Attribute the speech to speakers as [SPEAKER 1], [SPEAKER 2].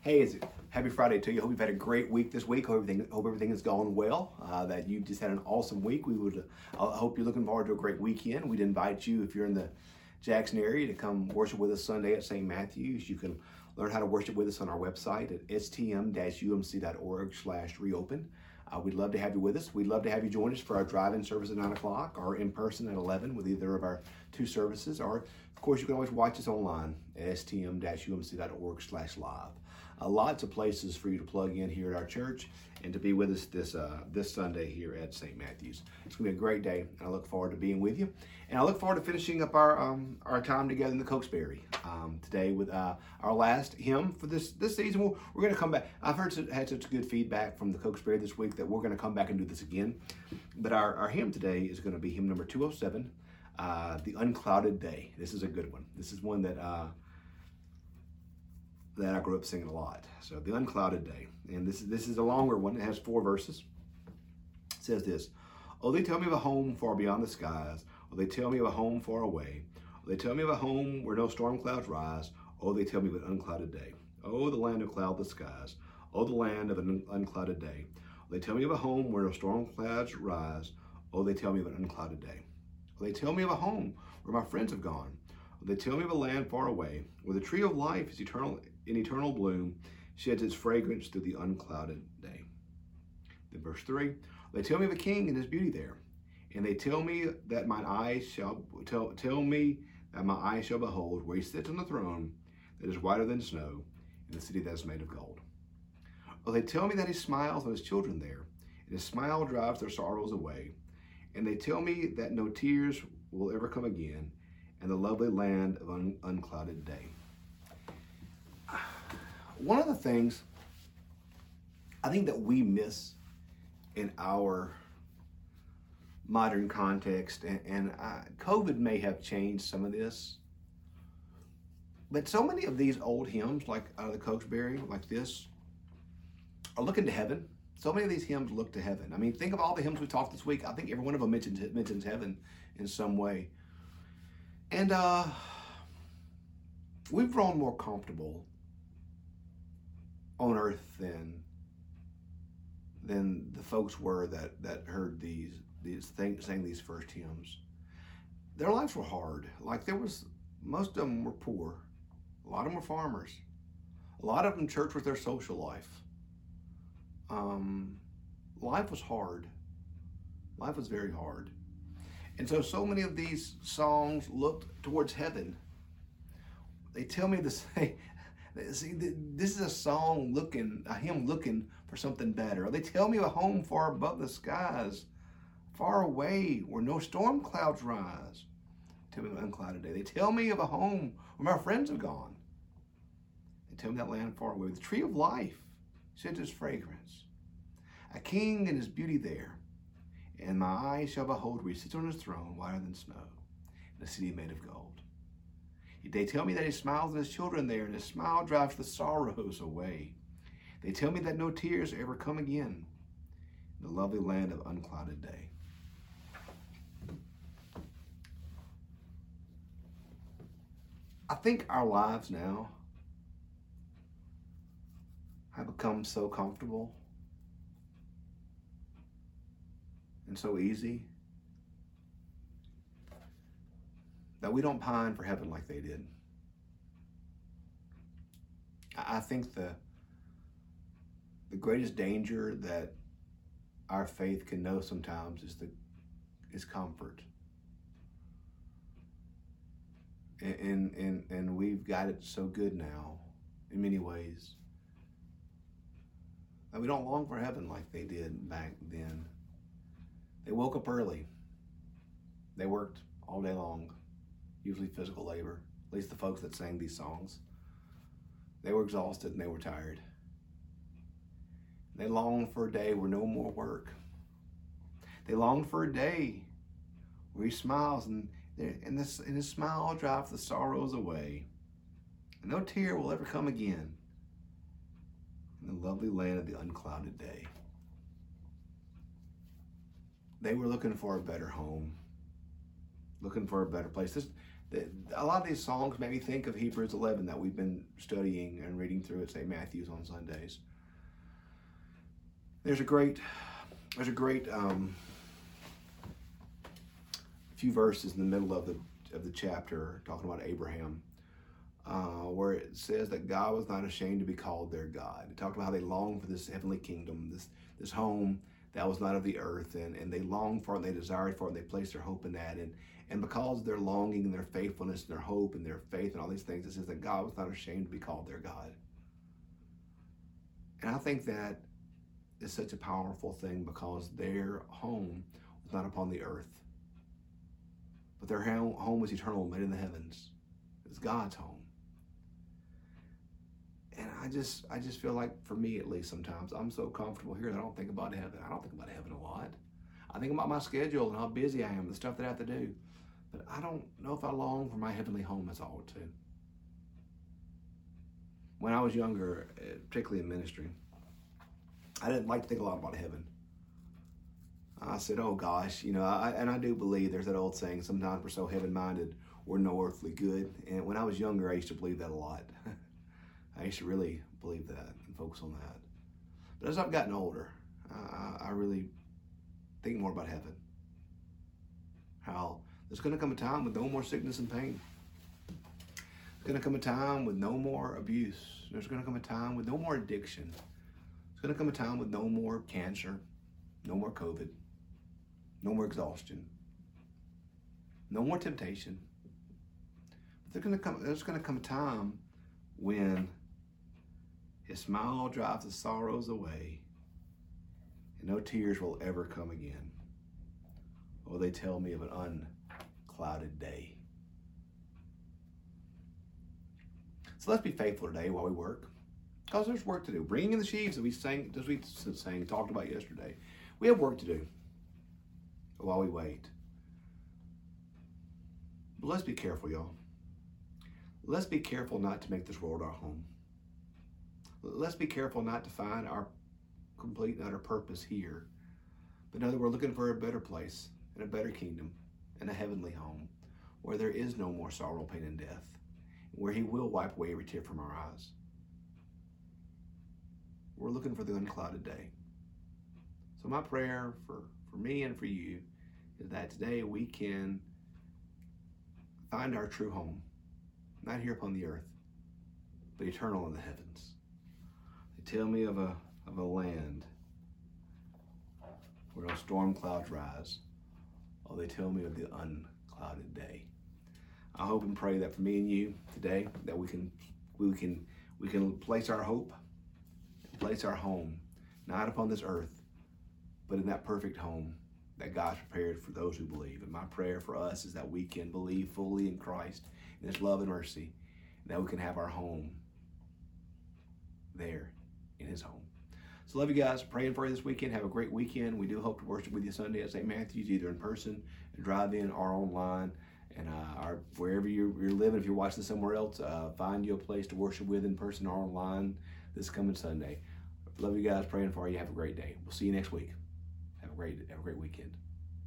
[SPEAKER 1] Hey, it's happy Friday to you. Hope you've had a great week this week. Hope everything hope everything is going well. Uh, that you just had an awesome week. We would uh, hope you're looking forward to a great weekend. We'd invite you if you're in the Jackson area to come worship with us Sunday at St. Matthew's. You can learn how to worship with us on our website at stm-umc.org/reopen. Uh, we'd love to have you with us. We'd love to have you join us for our drive-in service at 9 o'clock or in person at 11 with either of our two services. Or, of course, you can always watch us online at stm-umc.org slash live. Uh, lots of places for you to plug in here at our church and to be with us this uh, this Sunday here at St. Matthew's. It's going to be a great day, and I look forward to being with you. And I look forward to finishing up our um, our time together in the Cokesbury um, today with uh, our last hymn for this this season. we we are going to come back. I've heard had such good feedback from the Cokesbury this week that we're going to come back and do this again. But our, our hymn today is going to be hymn number 207, uh, The Unclouded Day. This is a good one. This is one that uh, that I grew up singing a lot. So the unclouded day, and this is this is a longer one. It has four verses. It says this: Oh, they tell me of a home far beyond the skies. Oh, they tell me of a home far away. Oh, they tell me of a home where no storm clouds rise. Oh, they tell me of an unclouded day. Oh, the land of cloudless skies. Oh, the land of an unclouded day. Oh, they tell me of a home where no storm clouds rise. Oh, they tell me of an unclouded day. Oh, they tell me of a home where my friends have gone. Oh, they tell me of a land far away, where the tree of life is eternal in eternal bloom, sheds its fragrance through the unclouded day. Then verse 3 They tell me of a king and his beauty there, and they tell me that my eyes shall tell, tell me that my eyes shall behold where he sits on the throne that is whiter than snow in the city that is made of gold. Well, they tell me that he smiles on his children there, and his smile drives their sorrows away. And they tell me that no tears will ever come again in the lovely land of un- unclouded day one of the things I think that we miss in our modern context, and, and uh, COVID may have changed some of this, but so many of these old hymns, like out of the Cokesbury, like this, are looking to heaven. So many of these hymns look to heaven. I mean, think of all the hymns we talked this week. I think every one of them mentions, mentions heaven in some way. And uh, we've grown more comfortable on earth than than the folks were that that heard these these things sang these first hymns. Their lives were hard. Like there was most of them were poor. A lot of them were farmers. A lot of them church was their social life. Um, life was hard. Life was very hard. And so, so many of these songs looked towards heaven. They tell me the same, See, this is a song looking, a hymn looking for something better. They tell me of a home far above the skies, far away where no storm clouds rise. Tell me of unclouded day. They tell me of a home where my friends have gone. They tell me that land far away. The tree of life sheds its fragrance. A king and his beauty there. And my eyes shall behold where he sits on his throne, whiter than snow, in a city made of gold. They tell me that he smiles at his children there, and his smile drives the sorrows away. They tell me that no tears ever come again in the lovely land of unclouded day. I think our lives now have become so comfortable and so easy that we don't pine for heaven like they did. I think the the greatest danger that our faith can know sometimes is the is comfort. And, and and we've got it so good now in many ways that we don't long for heaven like they did back then. They woke up early. They worked all day long usually physical labor, at least the folks that sang these songs. They were exhausted and they were tired. They longed for a day where no more work. They longed for a day where he smiles and, and, this, and his smile drives the sorrows away. And no tear will ever come again in the lovely land of the unclouded day. They were looking for a better home, looking for a better place. This, a lot of these songs make me think of Hebrews 11 that we've been studying and reading through at St. Matthew's on Sundays. There's a great, there's a great um, few verses in the middle of the of the chapter talking about Abraham, uh, where it says that God was not ashamed to be called their God. It talked about how they longed for this heavenly kingdom, this this home that was not of the earth, and, and they longed for it, and they desired for it, and they placed their hope in that. And and because their longing and their faithfulness and their hope and their faith and all these things, it says that God was not ashamed to be called their God. And I think that is such a powerful thing because their home was not upon the earth, but their home was eternal, made in the heavens. It's God's home. And I just, I just feel like, for me at least, sometimes I'm so comfortable here that I don't think about heaven. I don't think about heaven a lot. I think about my schedule and how busy I am, the stuff that I have to do. But I don't know if I long for my heavenly home as I ought to. When I was younger, eh, particularly in ministry, I didn't like to think a lot about heaven. I said, "Oh gosh, you know," I, and I do believe there's that old saying. Sometimes we're so heaven-minded, we're no earthly good. And when I was younger, I used to believe that a lot. I used to really believe that and focus on that. But as I've gotten older, I, I really think more about heaven. How there's going to come a time with no more sickness and pain. There's going to come a time with no more abuse. There's going to come a time with no more addiction. There's going to come a time with no more cancer, no more COVID, no more exhaustion, no more temptation. There's going to come, there's going to come a time when his smile drives the sorrows away and no tears will ever come again. Oh, they tell me of an unclouded day. So let's be faithful today while we work. Because there's work to do. Bringing in the sheaves that we sang, as we sang, talked about yesterday. We have work to do while we wait. But let's be careful, y'all. Let's be careful not to make this world our home. Let's be careful not to find our complete and utter purpose here, but know that we're looking for a better place and a better kingdom and a heavenly home where there is no more sorrow, pain, and death, where He will wipe away every tear from our eyes. We're looking for the unclouded day. So, my prayer for, for me and for you is that today we can find our true home, not here upon the earth, but eternal in the heavens. Tell me of a, of a land where no storm clouds rise, or they tell me of the unclouded day. I hope and pray that for me and you today, that we can we can we can place our hope, place our home, not upon this earth, but in that perfect home that God's prepared for those who believe. And my prayer for us is that we can believe fully in Christ, in His love and mercy, and that we can have our home there in His home. So love you guys. Praying for you this weekend. Have a great weekend. We do hope to worship with you Sunday at St. Matthew's, either in person, drive in, or online. And uh, our, wherever you're, you're, living, if you're watching somewhere else, uh, find you a place to worship with in person or online this coming Sunday. Love you guys. Praying for you. Have a great day. We'll see you next week. Have a great, have a great weekend.